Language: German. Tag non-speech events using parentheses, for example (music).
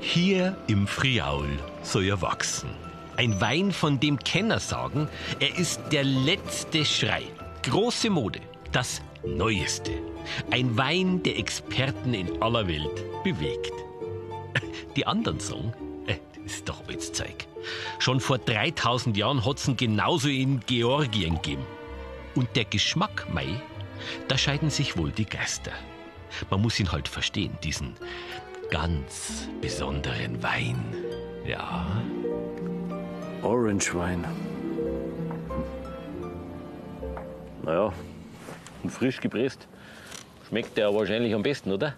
Hier im Friaul soll er wachsen. Ein Wein, von dem Kenner sagen, er ist der letzte Schrei. Große Mode, das Neueste. Ein Wein, der Experten in aller Welt bewegt. (laughs) Die anderen sagen, äh, das ist doch altes Zeug. Schon vor 3000 Jahren hat's ihn genauso in Georgien gegeben. Und der Geschmack, Mai, da scheiden sich wohl die Geister. Man muss ihn halt verstehen, diesen ganz besonderen Wein. Ja. Orange Wein. Naja, und frisch gepresst. Schmeckt der wahrscheinlich am besten, oder?